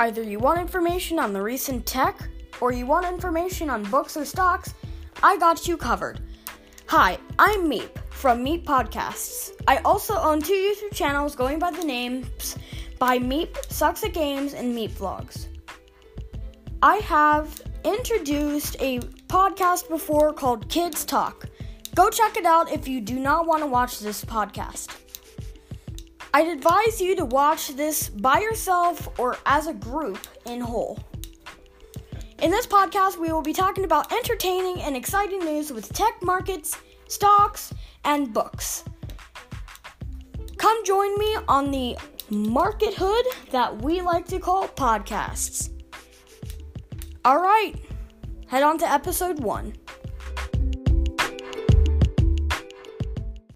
Either you want information on the recent tech or you want information on books or stocks, I got you covered. Hi, I'm Meep from Meep Podcasts. I also own two YouTube channels going by the names by Meep Sucks at Games and Meep Vlogs. I have introduced a podcast before called Kids Talk. Go check it out if you do not want to watch this podcast. I'd advise you to watch this by yourself or as a group in whole. In this podcast, we will be talking about entertaining and exciting news with tech markets, stocks, and books. Come join me on the market hood that we like to call podcasts. All right, head on to episode one.